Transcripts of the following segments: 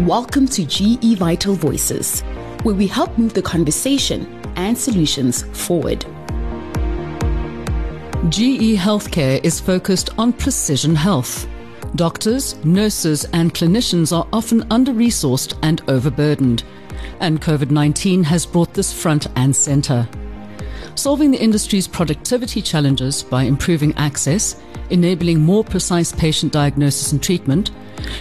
Welcome to GE Vital Voices, where we help move the conversation and solutions forward. GE Healthcare is focused on precision health. Doctors, nurses, and clinicians are often under resourced and overburdened, and COVID 19 has brought this front and center. Solving the industry's productivity challenges by improving access, enabling more precise patient diagnosis and treatment,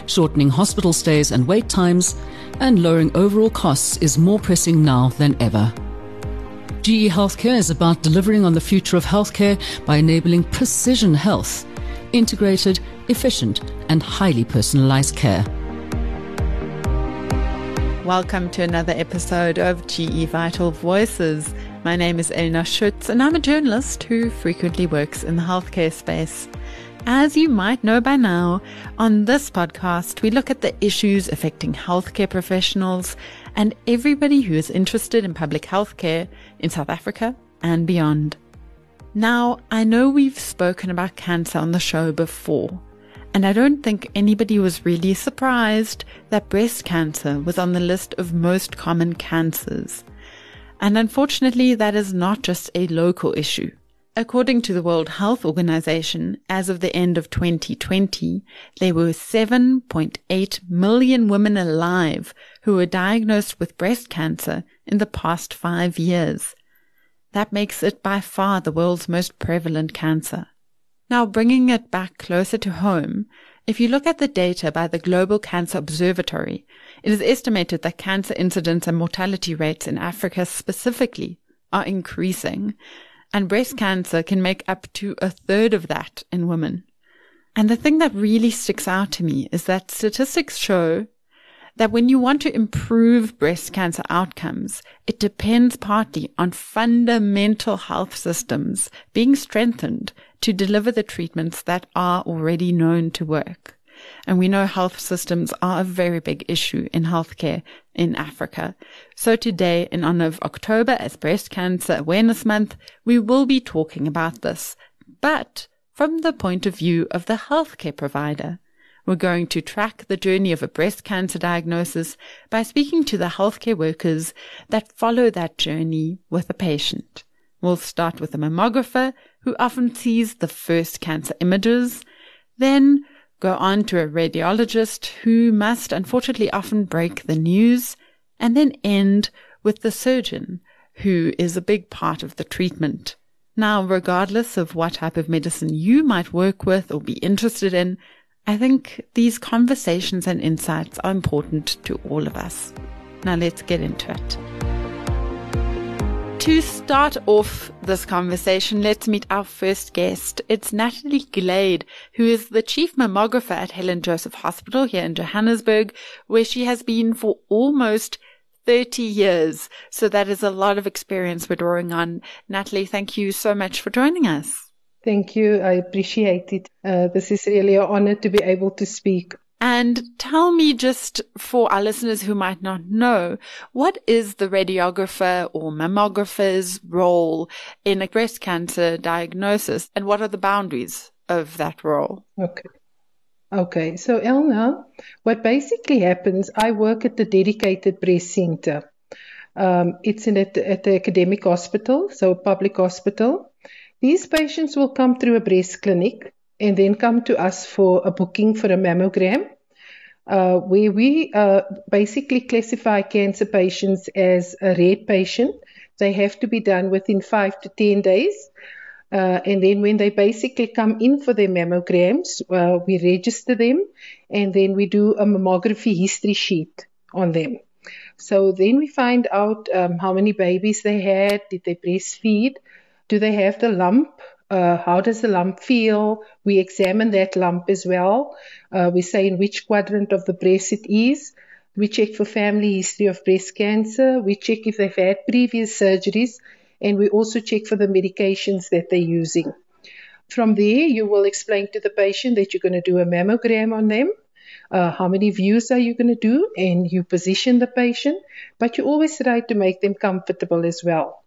shortening hospital stays and wait times, and lowering overall costs is more pressing now than ever. GE Healthcare is about delivering on the future of healthcare by enabling precision health, integrated, efficient, and highly personalized care. Welcome to another episode of GE Vital Voices. My name is Elna Schutz, and I'm a journalist who frequently works in the healthcare space. As you might know by now, on this podcast, we look at the issues affecting healthcare professionals and everybody who is interested in public healthcare in South Africa and beyond. Now, I know we've spoken about cancer on the show before, and I don't think anybody was really surprised that breast cancer was on the list of most common cancers. And unfortunately, that is not just a local issue. According to the World Health Organization, as of the end of 2020, there were 7.8 million women alive who were diagnosed with breast cancer in the past five years. That makes it by far the world's most prevalent cancer. Now, bringing it back closer to home, if you look at the data by the Global Cancer Observatory, it is estimated that cancer incidence and mortality rates in Africa specifically are increasing and breast cancer can make up to a third of that in women. And the thing that really sticks out to me is that statistics show that when you want to improve breast cancer outcomes, it depends partly on fundamental health systems being strengthened to deliver the treatments that are already known to work. And we know health systems are a very big issue in healthcare in Africa. So today, in honor of October as Breast Cancer Awareness Month, we will be talking about this, but from the point of view of the healthcare provider. We're going to track the journey of a breast cancer diagnosis by speaking to the healthcare workers that follow that journey with a patient. We'll start with a mammographer who often sees the first cancer images. Then go on to a radiologist who must unfortunately often break the news, and then end with the surgeon who is a big part of the treatment. Now, regardless of what type of medicine you might work with or be interested in, I think these conversations and insights are important to all of us. Now let's get into it. To start off this conversation, let's meet our first guest. It's Natalie Glade, who is the chief mammographer at Helen Joseph Hospital here in Johannesburg, where she has been for almost 30 years. So that is a lot of experience we're drawing on. Natalie, thank you so much for joining us. Thank you. I appreciate it. Uh, this is really an honor to be able to speak and tell me just for our listeners who might not know, what is the radiographer or mammographer's role in a breast cancer diagnosis and what are the boundaries of that role? Okay. Okay, so Elna, what basically happens, I work at the dedicated breast center. Um, it's in at, at the academic hospital, so a public hospital. These patients will come through a breast clinic and then come to us for a booking for a mammogram, uh, where we uh, basically classify cancer patients as a red patient. They have to be done within five to 10 days. Uh, and then when they basically come in for their mammograms, uh, we register them and then we do a mammography history sheet on them. So then we find out um, how many babies they had, did they breastfeed, do they have the lump, uh, how does the lump feel? We examine that lump as well. Uh, we say in which quadrant of the breast it is. We check for family history of breast cancer. We check if they've had previous surgeries. And we also check for the medications that they're using. From there, you will explain to the patient that you're going to do a mammogram on them. Uh, how many views are you going to do? And you position the patient, but you always try to make them comfortable as well.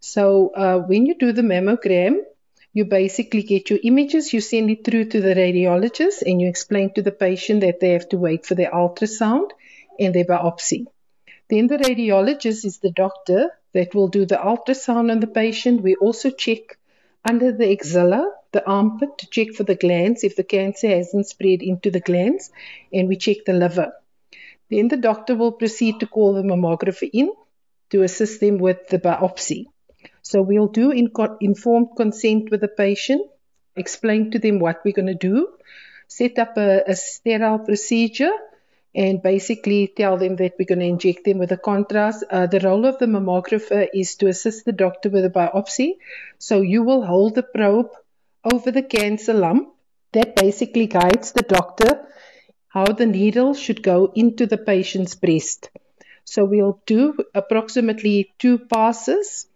So uh, when you do the mammogram, you basically get your images, you send it through to the radiologist, and you explain to the patient that they have to wait for their ultrasound. and their biopsy. Then the radiologist is the doctor that will do the ultrasound on the patient. We also check under the axilla, the armpit, to check for the glands if the cancer hasn't spread into the glands, and we check the liver. Then the doctor will proceed to call the mammographer in to assist them with the biopsy. So we'll do informed consent with the patient, explain to them what we're going to do, set up a, a sterile procedure, and basically tell them that we're going to inject them with a contrast. Uh, the role of the mammographer is to assist the doctor with the biopsy. So you will hold the probe over the cancer lump. That basically guides the doctor how the needle should go into the patient's breast. So we'll do approximately two passes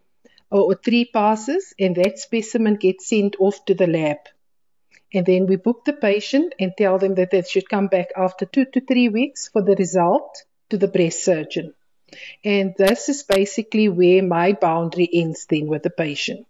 or three passes, and that specimen gets sent off to the lab. And then we book the patient and tell them that they should come back after two to three weeks for the result to the breast surgeon. And this is basically where my boundary ends then with the patient.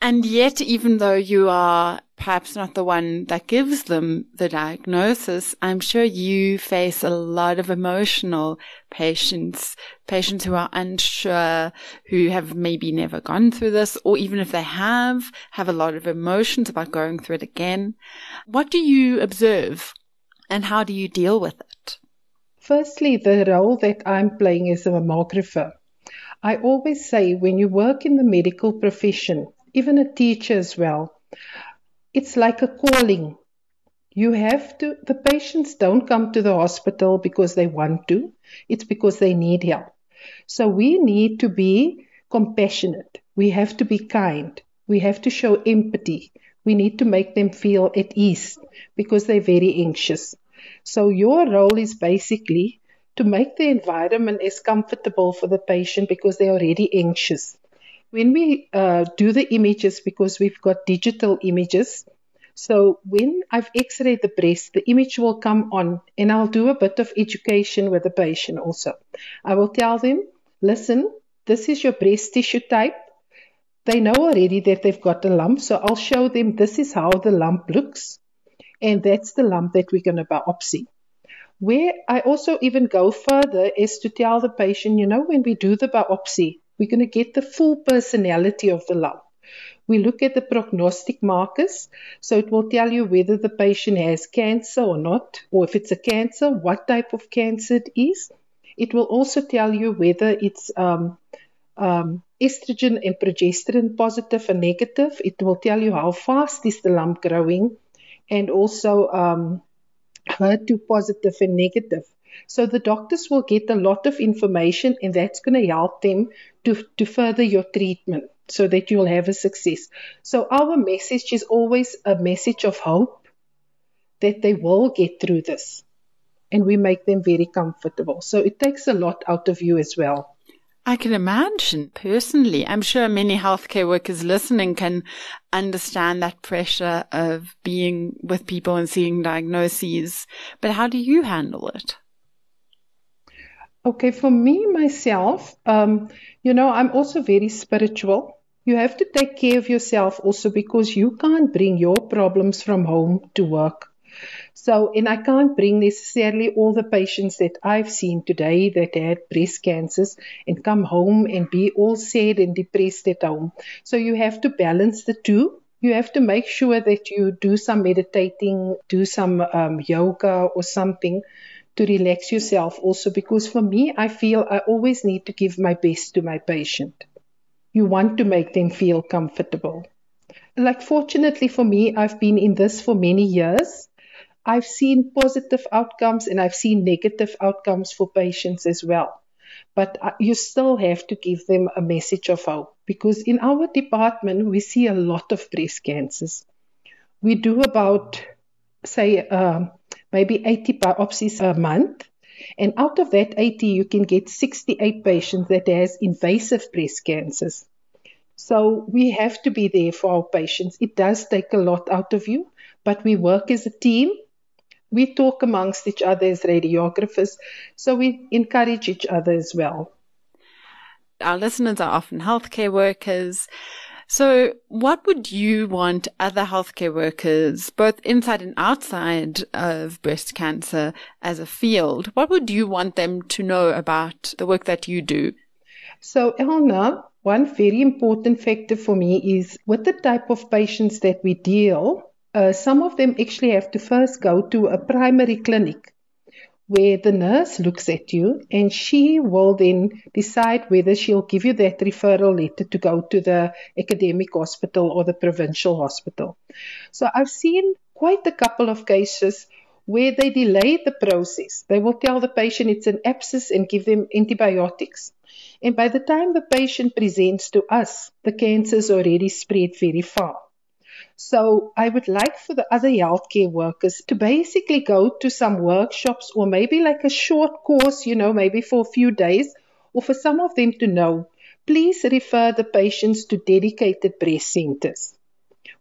And yet, even though you are perhaps not the one that gives them the diagnosis, I'm sure you face a lot of emotional patients, patients who are unsure, who have maybe never gone through this, or even if they have, have a lot of emotions about going through it again. What do you observe and how do you deal with it? Firstly, the role that I'm playing as a mammographer. I always say when you work in the medical profession, even a teacher as well. It's like a calling. You have to, the patients don't come to the hospital because they want to, it's because they need help. So we need to be compassionate. We have to be kind. We have to show empathy. We need to make them feel at ease because they're very anxious. So your role is basically to make the environment as comfortable for the patient because they're already anxious when we uh, do the images, because we've got digital images, so when I've x-rayed the breast, the image will come on and I'll do a bit of education with the patient also. I will tell them, listen, this is your breast tissue type. They know already that they've got a lump, so I'll show them this is how the lump looks. And that's the lump that we're going to biopsy. Where I also even go further is to tell the patient, you know, when we do the biopsy, we're going to get the full personality of the lump. We look at the prognostic markers, so it will tell you whether the patient has cancer or not, or if it's a cancer, what type of cancer it is. It will also tell you whether it's um, um, estrogen and progesterone positive or negative. It will tell you how fast is the lump growing, and also um, HER2 positive and negative. So the doctors will get a lot of information and that's going to help them to, to further your treatment so that you'll have a success. So our message is always a message of hope that they will get through this and we make them very comfortable. So it takes a lot out of you as well. I can imagine personally. I'm sure many healthcare workers listening can understand that pressure of being with people and seeing diagnoses. But how do you handle it? Okay, for me, myself, um, you know, I'm also very spiritual. You have to take care of yourself also because you can't bring your problems from home to work. So, and I can't bring necessarily all the patients that I've seen today that had breast cancers and come home and be all sad and depressed at home. So, you have to balance the two. You have to make sure that you do some meditating, do some um, yoga or something to relax yourself also because for me, I feel I always need to give my best to my patient. You want to make them feel comfortable. Like, fortunately for me, I've been in this for many years. I've seen positive outcomes and I've seen negative outcomes for patients as well. But uh, you still have to give them a message of hope because in our department, we see a lot of breast cancers. We do about, say, um, maybe 80 biopsies a month. And out of that 80, you can get 68 patients that has invasive breast cancers. So we have to be there for our patients. It does take a lot out of you, but we work as a team. We talk amongst each other as radiographers, so we encourage each other as well. Our listeners are often healthcare workers So, what would you want other healthcare workers, both inside and outside of breast cancer as a field, what would you want them to know about the work that you do? So, Elna, one very important factor for me is with the type of patients that we deal, uh, some of them actually have to first go to a primary clinic where the nurse looks at you and she will then decide whether she'll give you that referral letter to go to the academic hospital or the provincial hospital. So I've seen quite a couple of cases where they delay the process. They will tell the patient it's an abscess and give them antibiotics. And by the time the patient presents to us, the cancer is already spread very far. So I would like for the other healthcare workers to basically go to some workshops or maybe like a short course, you know, maybe for a few days, or for some of them to know, please refer the patients to dedicated breast centers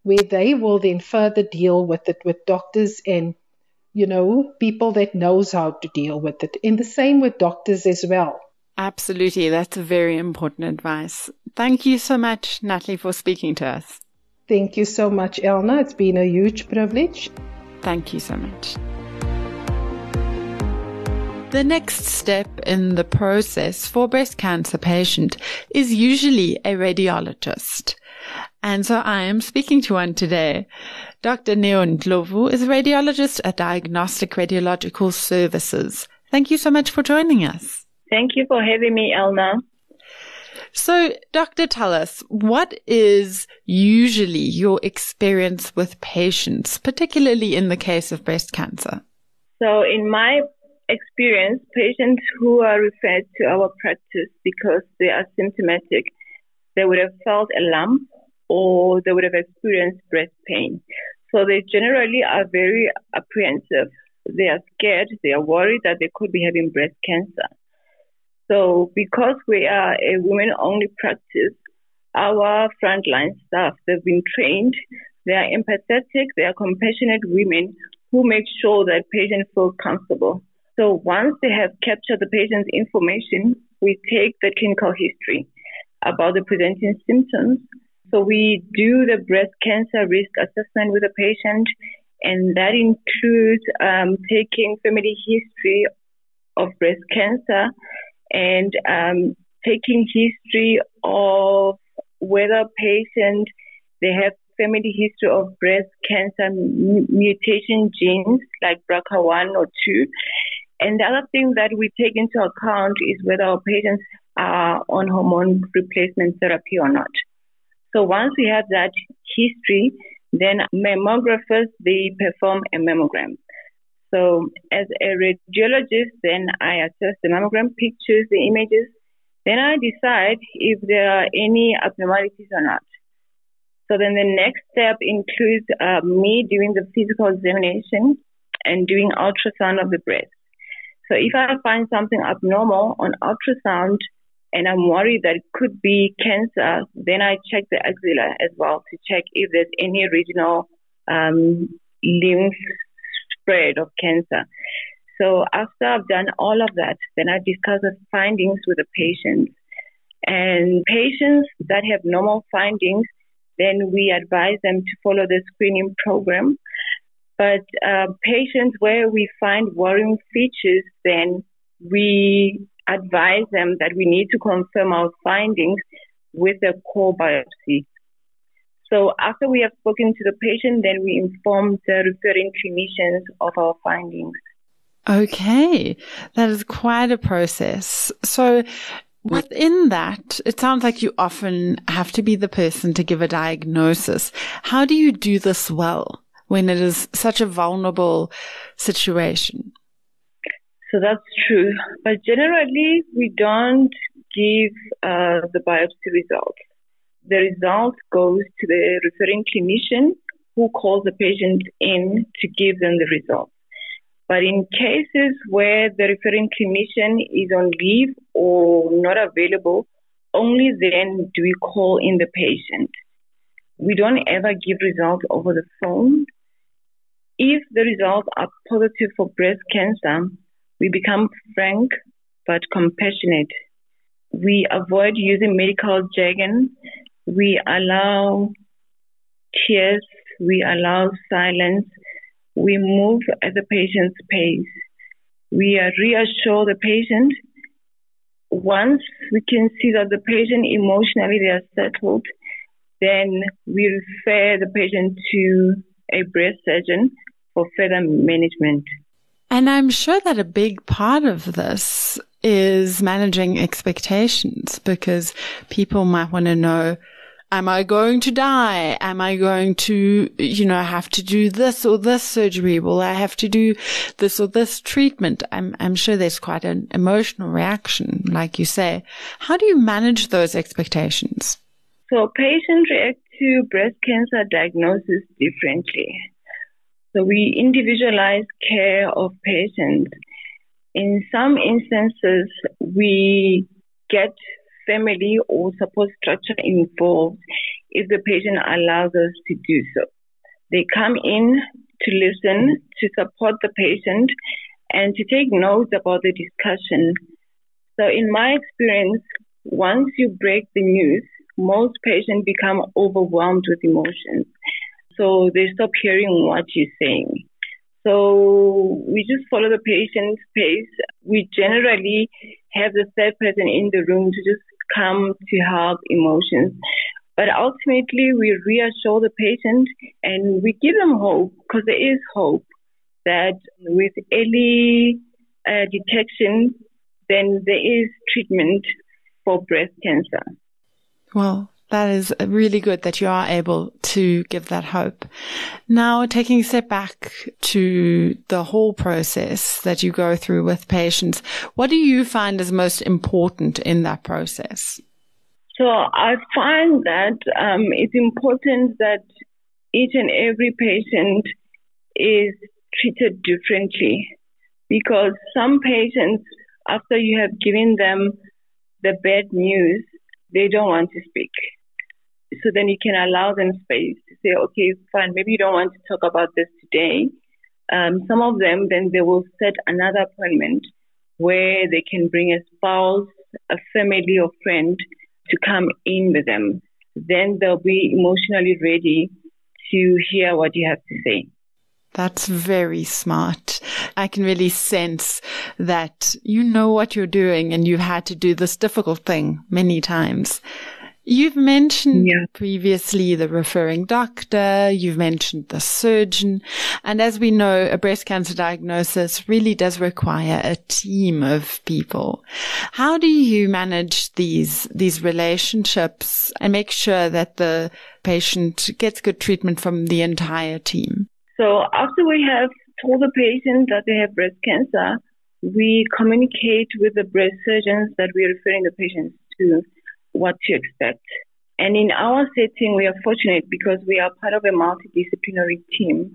where they will then further deal with it with doctors and you know people that knows how to deal with it. And the same with doctors as well. Absolutely. That's very important advice. Thank you so much natalie for speaking to us Thank you so much, Elna. It's been a huge privilege. Thank you so much. The next step in the process for breast cancer patient is usually a radiologist. And so I am speaking to one today. Dr. Neon Ndlovu is a radiologist at Diagnostic Radiological Services. Thank you so much for joining us. Thank you for having me, Elna. So, doctor, tell us what is usually your experience with patients, particularly in the case of breast cancer? So, in my experience, patients who are referred to our practice because they are symptomatic, they would have felt a lump or they would have experienced breast pain. So, they generally are very apprehensive. They are scared, they are worried that they could be having breast cancer. So because we are a women only practice, our frontline staff, they've been trained, they are empathetic, they are compassionate women who make sure that patients feel comfortable. So once they have captured the patient's information, we take the clinical history about the presenting symptoms. So we do the breast cancer risk assessment with the patient, and that includes um, taking family history of breast cancer and um, taking history of whether patient they have family history of breast cancer mutation genes like BRCA1 or 2. And the other thing that we take into account is whether our patients are on hormone replacement therapy or not. So once we have that history, then mammographers, they perform a mammogram. So as a radiologist, then I assess the mammogram pictures, the images. Then I decide if there are any abnormalities or not. So then the next step includes uh, me doing the physical examination and doing ultrasound of the breast. So if I find something abnormal on ultrasound and I'm worried that it could be cancer, then I check the axilla as well to check if there's any regional um, lymph spread of cancer. So after I've done all of that, then I discuss the findings with the patients. And patients that have normal findings, then we advise them to follow the screening program. But uh, patients where we find worrying features, then we advise them that we need to confirm our findings with a core biopsy. So after we have spoken to the patient, then we inform the referring clinicians of our findings. Okay, that is quite a process. So within that, it sounds like you often have to be the person to give a diagnosis. How do you do this well when it is such a vulnerable situation? So that's true. But generally, we don't give uh, the biopsy results the result goes to the referring clinician who calls the patient in to give them the result. But in cases where the referring clinician is on leave or not available, only then do we call in the patient. We don't ever give results over the phone. If the results are positive for breast cancer, we become frank but compassionate. We avoid using medical jargon we allow tears, we allow silence, we move at the patient's pace. We reassure the patient. Once we can see that the patient emotionally they are settled, then we refer the patient to a breast surgeon for further management. And I'm sure that a big part of this is managing expectations because people might want to know, am I going to die? Am I going to, you know, have to do this or this surgery? Will I have to do this or this treatment? I'm, I'm sure there's quite an emotional reaction, like you say. How do you manage those expectations? So patients react to breast cancer diagnosis differently. So we individualize care of patients. In some instances, we get family or support structure involved if the patient allows us to do so. They come in to listen, to support the patient, and to take notes about the discussion. So, in my experience, once you break the news, most patients become overwhelmed with emotions. So they stop hearing what you're saying. So we just follow the patient's pace. We generally have the third person in the room to just come to help emotions. But ultimately, we reassure the patient and we give them hope because there is hope that with early uh, detection, then there is treatment for breast cancer. Well, that is really good that you are able to give that hope. Now, taking a step back to the whole process that you go through with patients, what do you find is most important in that process? So I find that um, it's important that each and every patient is treated differently because some patients, after you have given them the bad news, they don't want to speak. So then you can allow them space to say, okay, fine, maybe you don't want to talk about this today. Um, some of them, then they will set another appointment where they can bring a spouse, a family, or friend to come in with them. Then they'll be emotionally ready to hear what you have to say. That's very smart. I can really sense that you know what you're doing and you've had to do this difficult thing many times. You've mentioned yeah. previously the referring doctor, you've mentioned the surgeon, and as we know, a breast cancer diagnosis really does require a team of people. How do you manage these, these relationships and make sure that the patient gets good treatment from the entire team? So after we have told the patient that they have breast cancer, we communicate with the breast surgeons that we are referring the patients to what to expect. And in our setting, we are fortunate because we are part of a multidisciplinary team.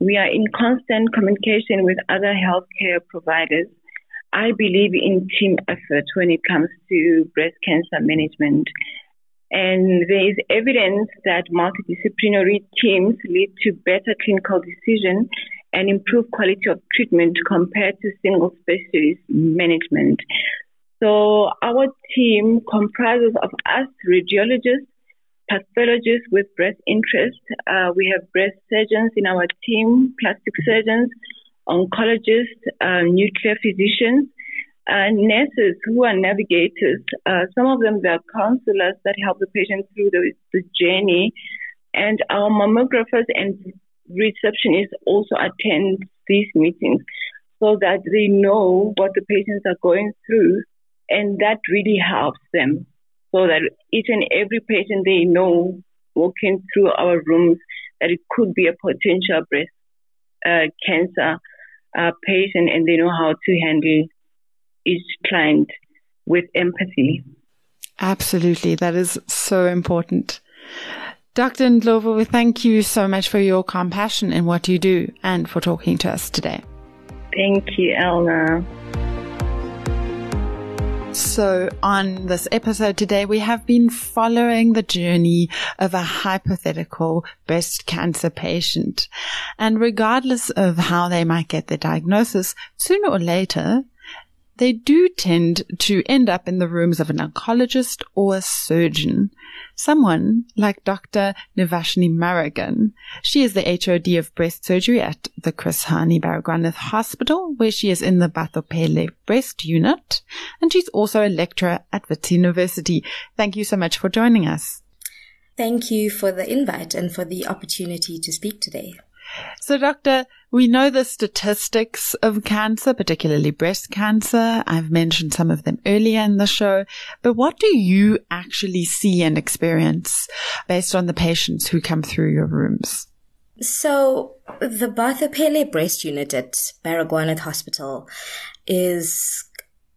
We are in constant communication with other healthcare providers. I believe in team effort when it comes to breast cancer management. And there is evidence that multidisciplinary teams lead to better clinical decision and improve quality of treatment compared to single specialist management. So our team comprises of us radiologists, pathologists with breast interest. Uh, we have breast surgeons in our team, plastic surgeons, oncologists, uh, nuclear physicians, and nurses who are navigators. Uh, some of them they are counselors that help the patient through the, the journey. And our mammographers and receptionists also attend these meetings so that they know what the patients are going through and that really helps them so that each and every patient they know walking through our rooms that it could be a potential breast uh, cancer uh, patient and they know how to handle each client with empathy. Absolutely. That is so important. Dr. Ndlovu, we thank you so much for your compassion in what you do and for talking to us today. Thank you, Elna. So, on this episode today, we have been following the journey of a hypothetical breast cancer patient. And regardless of how they might get the diagnosis, sooner or later, they do tend to end up in the rooms of an oncologist or a surgeon. Someone like Dr. Nivashni Murugan. She is the HOD of breast surgery at the Chris Hani Baragwanath Hospital, where she is in the Bathopele breast unit, and she's also a lecturer at Wits University. Thank you so much for joining us. Thank you for the invite and for the opportunity to speak today. So, Doctor, we know the statistics of cancer, particularly breast cancer. I've mentioned some of them earlier in the show, but what do you actually see and experience based on the patients who come through your rooms? So, the Bathopele breast unit at Baragwanath Hospital is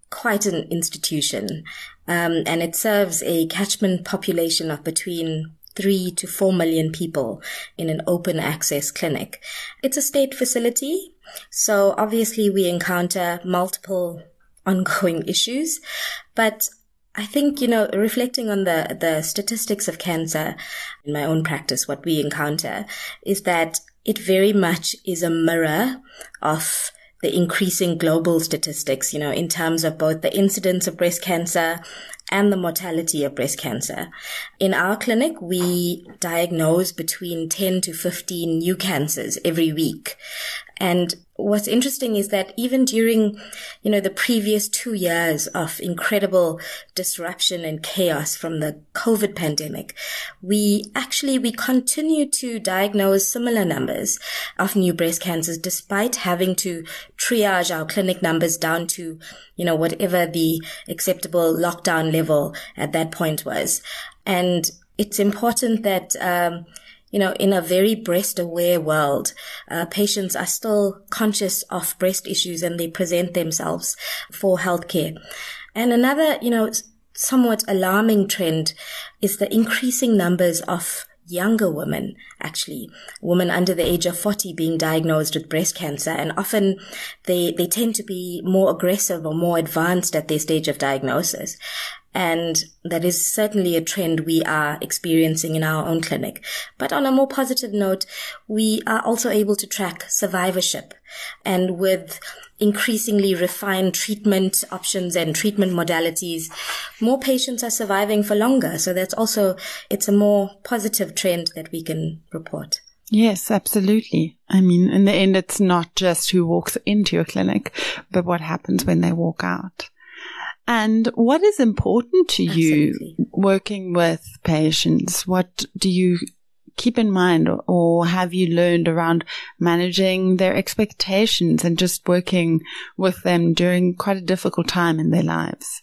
quite an institution, um, and it serves a catchment population of between three to four million people in an open access clinic. It's a state facility. So obviously we encounter multiple ongoing issues, but I think, you know, reflecting on the, the statistics of cancer in my own practice, what we encounter is that it very much is a mirror of the increasing global statistics, you know, in terms of both the incidence of breast cancer and the mortality of breast cancer. In our clinic, we diagnose between 10 to 15 new cancers every week. And what's interesting is that even during, you know, the previous two years of incredible disruption and chaos from the COVID pandemic, we actually, we continue to diagnose similar numbers of new breast cancers despite having to triage our clinic numbers down to, you know, whatever the acceptable lockdown level at that point was. And it's important that, um, you know, in a very breast aware world, uh, patients are still conscious of breast issues and they present themselves for healthcare. And another, you know, somewhat alarming trend is the increasing numbers of younger women, actually, women under the age of 40 being diagnosed with breast cancer. And often they, they tend to be more aggressive or more advanced at their stage of diagnosis. And that is certainly a trend we are experiencing in our own clinic. But on a more positive note, we are also able to track survivorship and with increasingly refined treatment options and treatment modalities, more patients are surviving for longer. So that's also, it's a more positive trend that we can report. Yes, absolutely. I mean, in the end, it's not just who walks into your clinic, but what happens when they walk out. And what is important to Absolutely. you working with patients? What do you keep in mind or have you learned around managing their expectations and just working with them during quite a difficult time in their lives?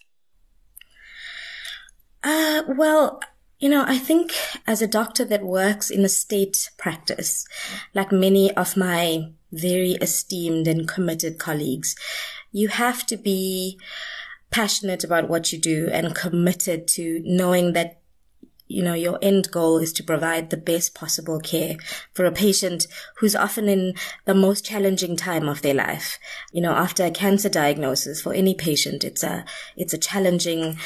Uh, well, you know, I think as a doctor that works in a state practice, like many of my very esteemed and committed colleagues, you have to be passionate about what you do and committed to knowing that you know, your end goal is to provide the best possible care for a patient who's often in the most challenging time of their life. You know, after a cancer diagnosis for any patient, it's a, it's a challenging,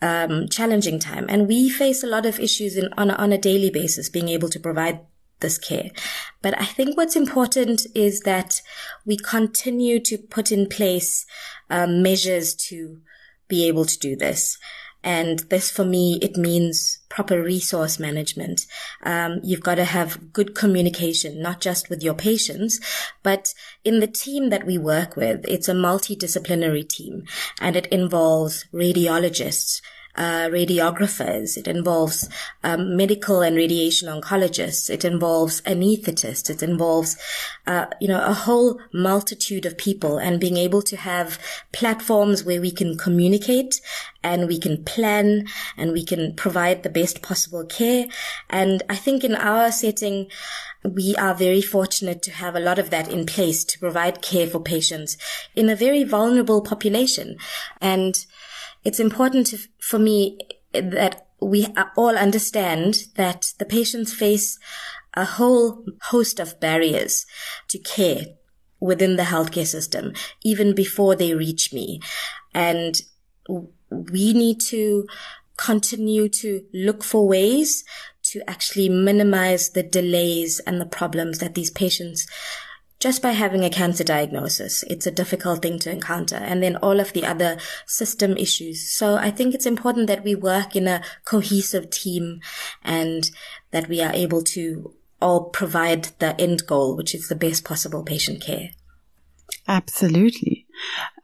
um, challenging time. And we face a lot of issues in, on on a daily basis being able to provide this care. But I think what's important is that we continue to put in place um, measures to be able to do this. And this for me, it means proper resource management. Um, you've got to have good communication, not just with your patients, but in the team that we work with. It's a multidisciplinary team and it involves radiologists, uh, radiographers. It involves um, medical and radiation oncologists. It involves anesthetists. It involves, uh, you know, a whole multitude of people and being able to have platforms where we can communicate and we can plan and we can provide the best possible care. And I think in our setting, we are very fortunate to have a lot of that in place to provide care for patients in a very vulnerable population. And it's important for me that we all understand that the patients face a whole host of barriers to care within the healthcare system, even before they reach me. And we need to continue to look for ways to actually minimize the delays and the problems that these patients just by having a cancer diagnosis, it's a difficult thing to encounter. And then all of the other system issues. So I think it's important that we work in a cohesive team and that we are able to all provide the end goal, which is the best possible patient care. Absolutely.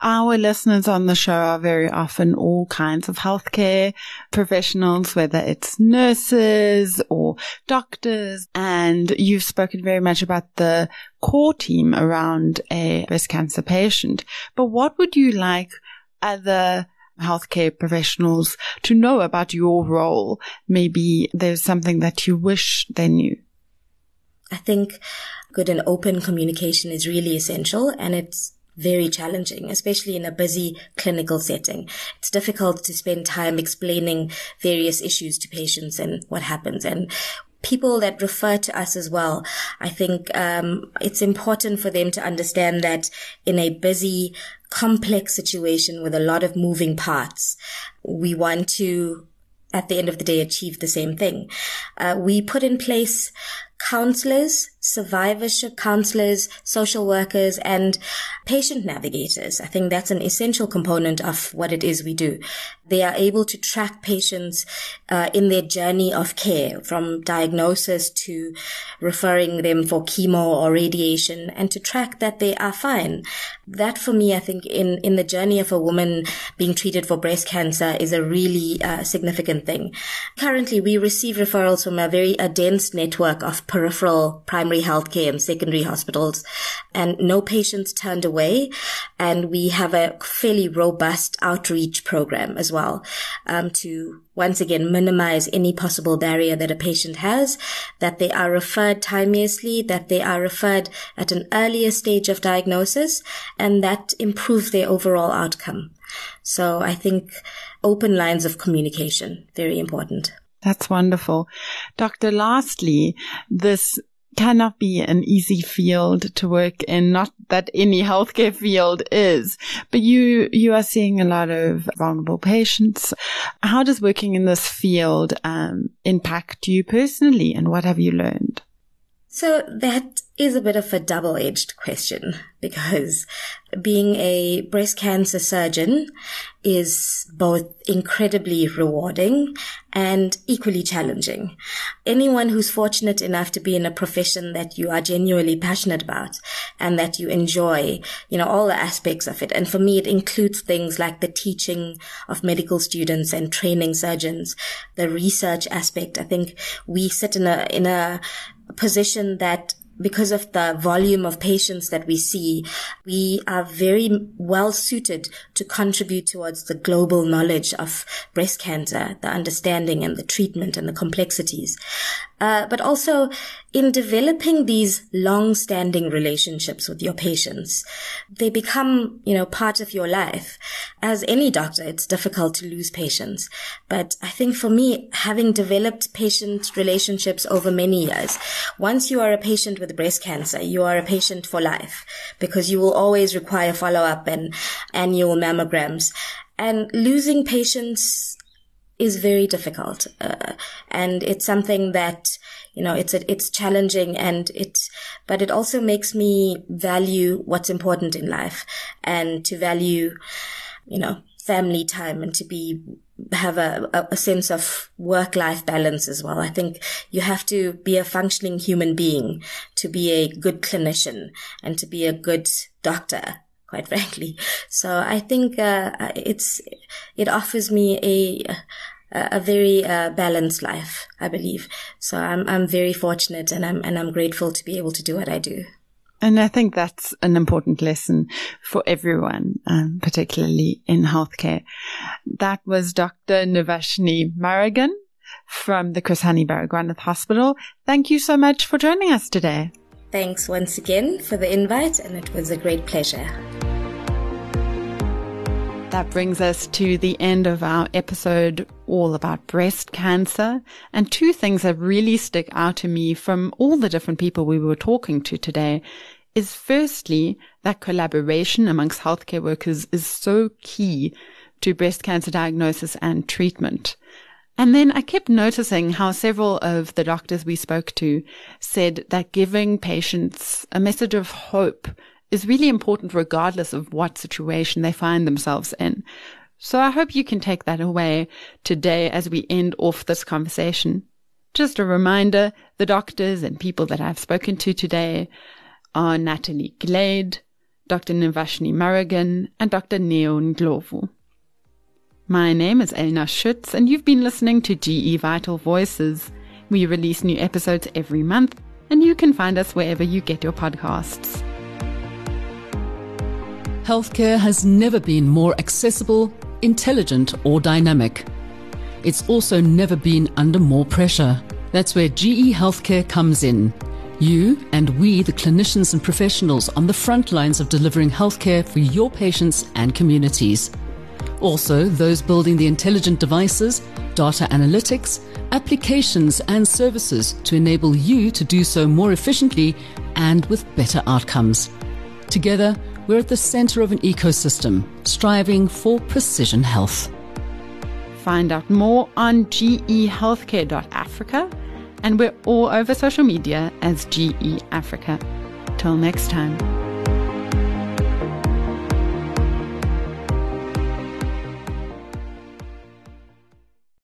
Our listeners on the show are very often all kinds of healthcare professionals, whether it's nurses or doctors. And you've spoken very much about the core team around a breast cancer patient. But what would you like other healthcare professionals to know about your role? Maybe there's something that you wish they knew. I think good and open communication is really essential and it's very challenging, especially in a busy clinical setting. It's difficult to spend time explaining various issues to patients and what happens. And people that refer to us as well, I think um, it's important for them to understand that in a busy, complex situation with a lot of moving parts, we want to at the end of the day achieve the same thing. Uh, we put in place counselors, survivorship counselors, social workers, and patient navigators. I think that's an essential component of what it is we do. They are able to track patients uh, in their journey of care from diagnosis to referring them for chemo or radiation and to track that they are fine. That for me, I think in, in the journey of a woman being treated for breast cancer is a really uh, significant thing. Currently, we receive referrals from a very a dense network of peripheral primary healthcare and secondary hospitals and no patients turned away. And we have a fairly robust outreach program as well um, to once again minimize any possible barrier that a patient has, that they are referred timeously, that they are referred at an earlier stage of diagnosis, and that improves their overall outcome. So I think open lines of communication, very important. That's wonderful. Doctor, lastly, this cannot be an easy field to work in. Not that any healthcare field is, but you, you are seeing a lot of vulnerable patients. How does working in this field, um, impact you personally and what have you learned? So that is a bit of a double-edged question because being a breast cancer surgeon is both incredibly rewarding and equally challenging. Anyone who's fortunate enough to be in a profession that you are genuinely passionate about and that you enjoy, you know, all the aspects of it. And for me, it includes things like the teaching of medical students and training surgeons, the research aspect. I think we sit in a, in a position that because of the volume of patients that we see, we are very well suited to contribute towards the global knowledge of breast cancer, the understanding and the treatment and the complexities. Uh, but also in developing these long-standing relationships with your patients, they become, you know, part of your life. As any doctor, it's difficult to lose patients. But I think for me, having developed patient relationships over many years, once you are a patient with breast cancer, you are a patient for life because you will always require follow-up and annual mammograms. And losing patients is very difficult. Uh, and it's something that, you know, it's, a, it's challenging and it, but it also makes me value what's important in life and to value, you know, family time and to be, have a, a sense of work-life balance as well. I think you have to be a functioning human being to be a good clinician and to be a good doctor quite frankly. So I think uh, it's it offers me a a very uh, balanced life, I believe. So I'm I'm very fortunate and I'm and I'm grateful to be able to do what I do. And I think that's an important lesson for everyone, um, particularly in healthcare. That was Dr. Nivashni Murugan from the Chris Hani Baragwanath Hospital. Thank you so much for joining us today. Thanks once again for the invite, and it was a great pleasure. That brings us to the end of our episode all about breast cancer. And two things that really stick out to me from all the different people we were talking to today is firstly, that collaboration amongst healthcare workers is so key to breast cancer diagnosis and treatment. And then I kept noticing how several of the doctors we spoke to said that giving patients a message of hope is really important regardless of what situation they find themselves in. So I hope you can take that away today as we end off this conversation. Just a reminder, the doctors and people that I've spoken to today are Natalie Glade, Dr. Nivashni Murugan, and Dr. Neon Ndlovu. My name is Elna Schutz, and you've been listening to GE Vital Voices. We release new episodes every month, and you can find us wherever you get your podcasts. Healthcare has never been more accessible, intelligent, or dynamic. It's also never been under more pressure. That's where GE Healthcare comes in. You and we, the clinicians and professionals on the front lines of delivering healthcare for your patients and communities. Also, those building the intelligent devices, data analytics, applications, and services to enable you to do so more efficiently and with better outcomes. Together, we're at the center of an ecosystem, striving for precision health. Find out more on gehealthcare.africa, and we're all over social media as GE Africa. Till next time.